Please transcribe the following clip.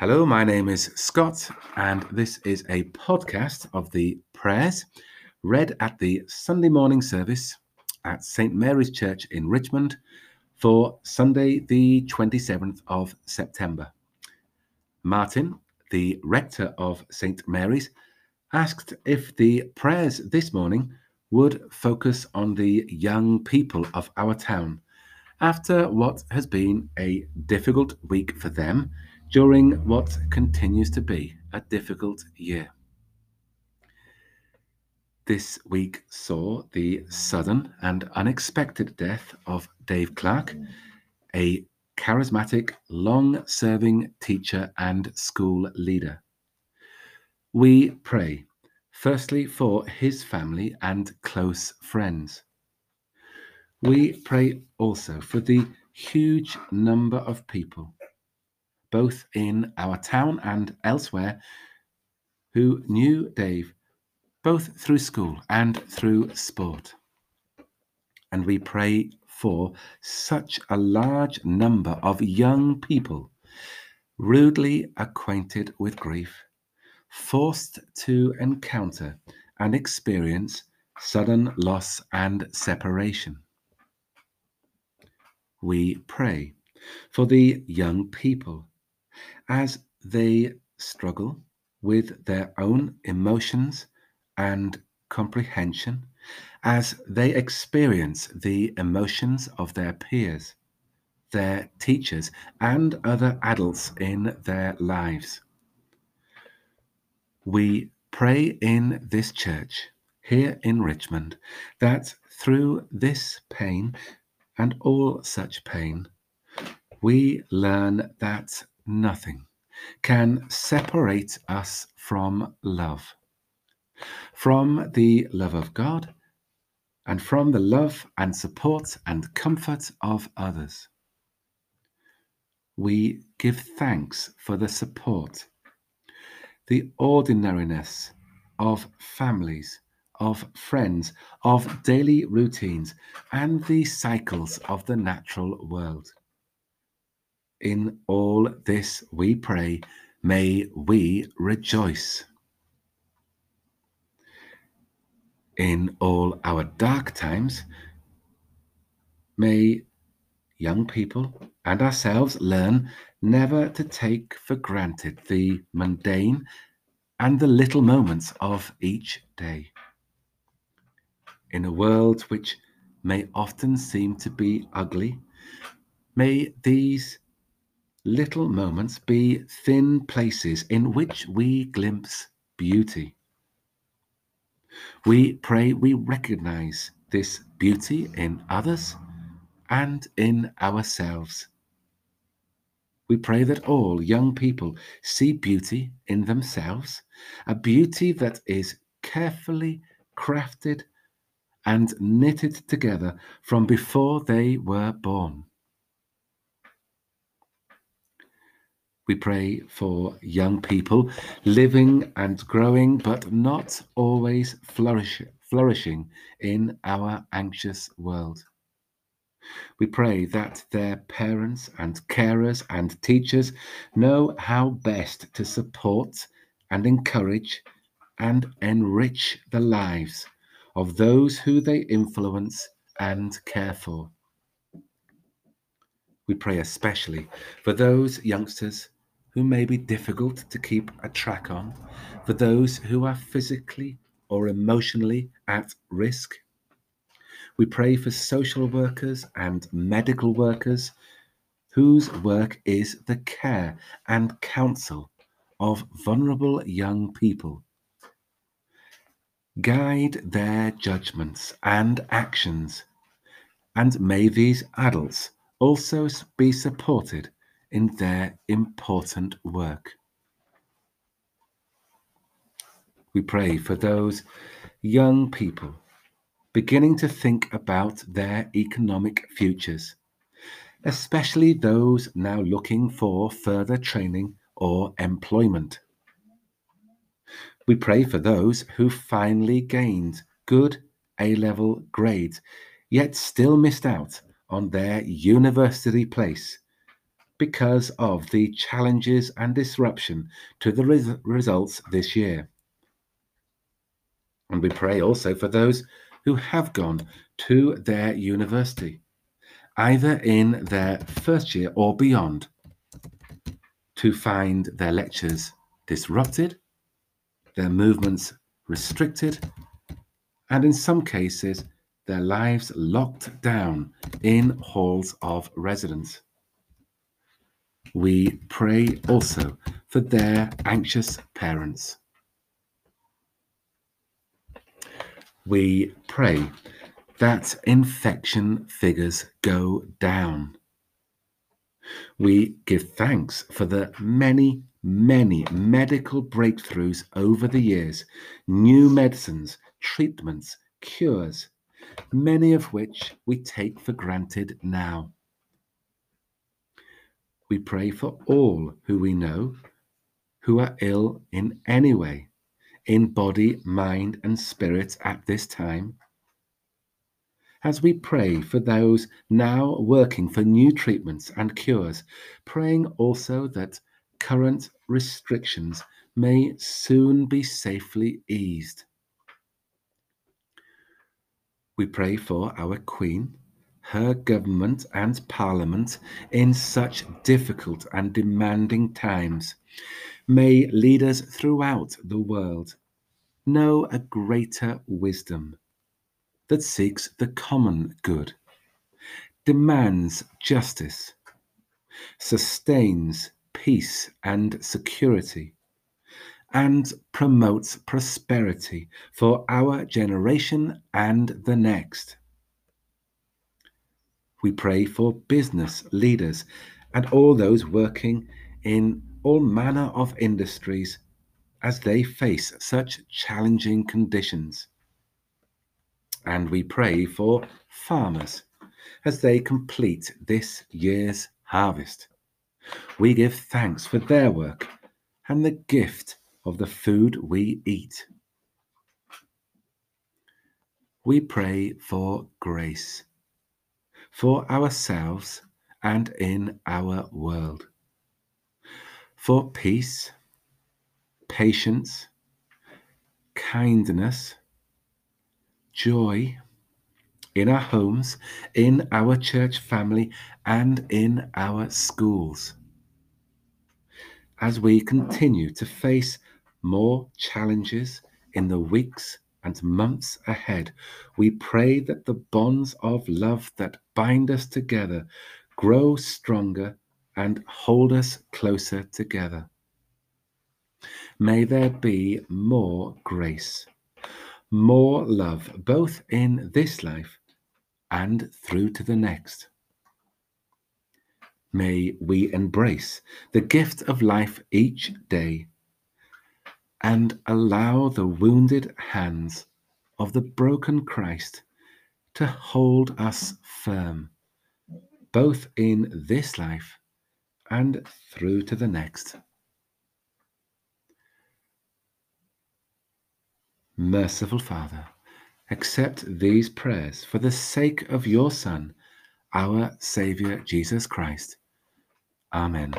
Hello, my name is Scott, and this is a podcast of the prayers read at the Sunday morning service at St. Mary's Church in Richmond for Sunday, the 27th of September. Martin, the rector of St. Mary's, asked if the prayers this morning would focus on the young people of our town after what has been a difficult week for them during what continues to be a difficult year. This week saw the sudden and unexpected death of Dave Clark, a charismatic, long serving teacher and school leader. We pray, firstly, for his family and close friends. We pray also for the huge number of people, both in our town and elsewhere, who knew Dave both through school and through sport. And we pray for such a large number of young people rudely acquainted with grief, forced to encounter and experience sudden loss and separation. We pray for the young people as they struggle with their own emotions and comprehension as they experience the emotions of their peers, their teachers, and other adults in their lives. We pray in this church here in Richmond that through this pain and all such pain, we learn that nothing can separate us from love from the love of God and from the love and support and comfort of others. We give thanks for the support, the ordinariness of families, of friends, of daily routines, and the cycles of the natural world. In all this we pray, may we rejoice. in all our dark times, may young people and ourselves learn never to take for granted the mundane and the little moments of each day. In a world which may often seem to be ugly, may these little moments be thin places in which we glimpse beauty. We pray we recognize this beauty in others and in ourselves. We pray that all young people see beauty in themselves, a beauty that is carefully crafted and knitted together from before they were born. We pray for young people living and growing, but not always flourish, flourishing in our anxious world. We pray that their parents and carers and teachers know how best to support and encourage and enrich the lives of those who they influence and care for. We pray especially for those youngsters who may be difficult to keep a track on, for those who are physically or emotionally at risk. We pray for social workers and medical workers whose work is the care and counsel of vulnerable young people. Guide their judgments and actions, and may these adults also be supported in their important work. We pray for those young people beginning to think about their economic futures, especially those now looking for further training or employment. We pray for those who finally gained good A level grades, yet still missed out on their university place because of the challenges and disruption to the res- results this year. And we pray also for those who have gone to their university, either in their first year or beyond, to find their lectures disrupted, their movements restricted, and in some cases, their lives locked down in halls of residence. We pray also for their anxious parents. We pray that infection figures go down. We give thanks for the many, many medical breakthroughs over the years, new medicines, treatments, cures, many of which we take for granted now. We pray for all who we know who are ill in any way, in body, mind, and spirit at this time. As we pray for those now working for new treatments and cures, praying also that current restrictions may soon be safely eased. We pray for our Queen her government and parliament in such difficult and demanding times. May leaders throughout the world know a greater wisdom that seeks the common good, demands justice, sustains peace and security, and promotes prosperity for our generation and the next. We pray for business leaders and all those working in all manner of industries as they face such challenging conditions. And we pray for farmers as they complete this year's harvest. We give thanks for their work and the gift of the food we eat. We pray for grace for ourselves and in our world. For peace, patience, kindness, joy in our homes, in our church family, and in our schools. As we continue to face more challenges in the weeks and months ahead, we pray that the bonds of love that bind us together grow stronger and hold us closer together. May there be more grace, more love, both in this life and through to the next. May we embrace the gift of life each day and allow the wounded hands of the broken Christ to hold us firm, both in this life and through to the next. Merciful Father, accept these prayers for the sake of your Son, our Saviour Jesus Christ. Amen.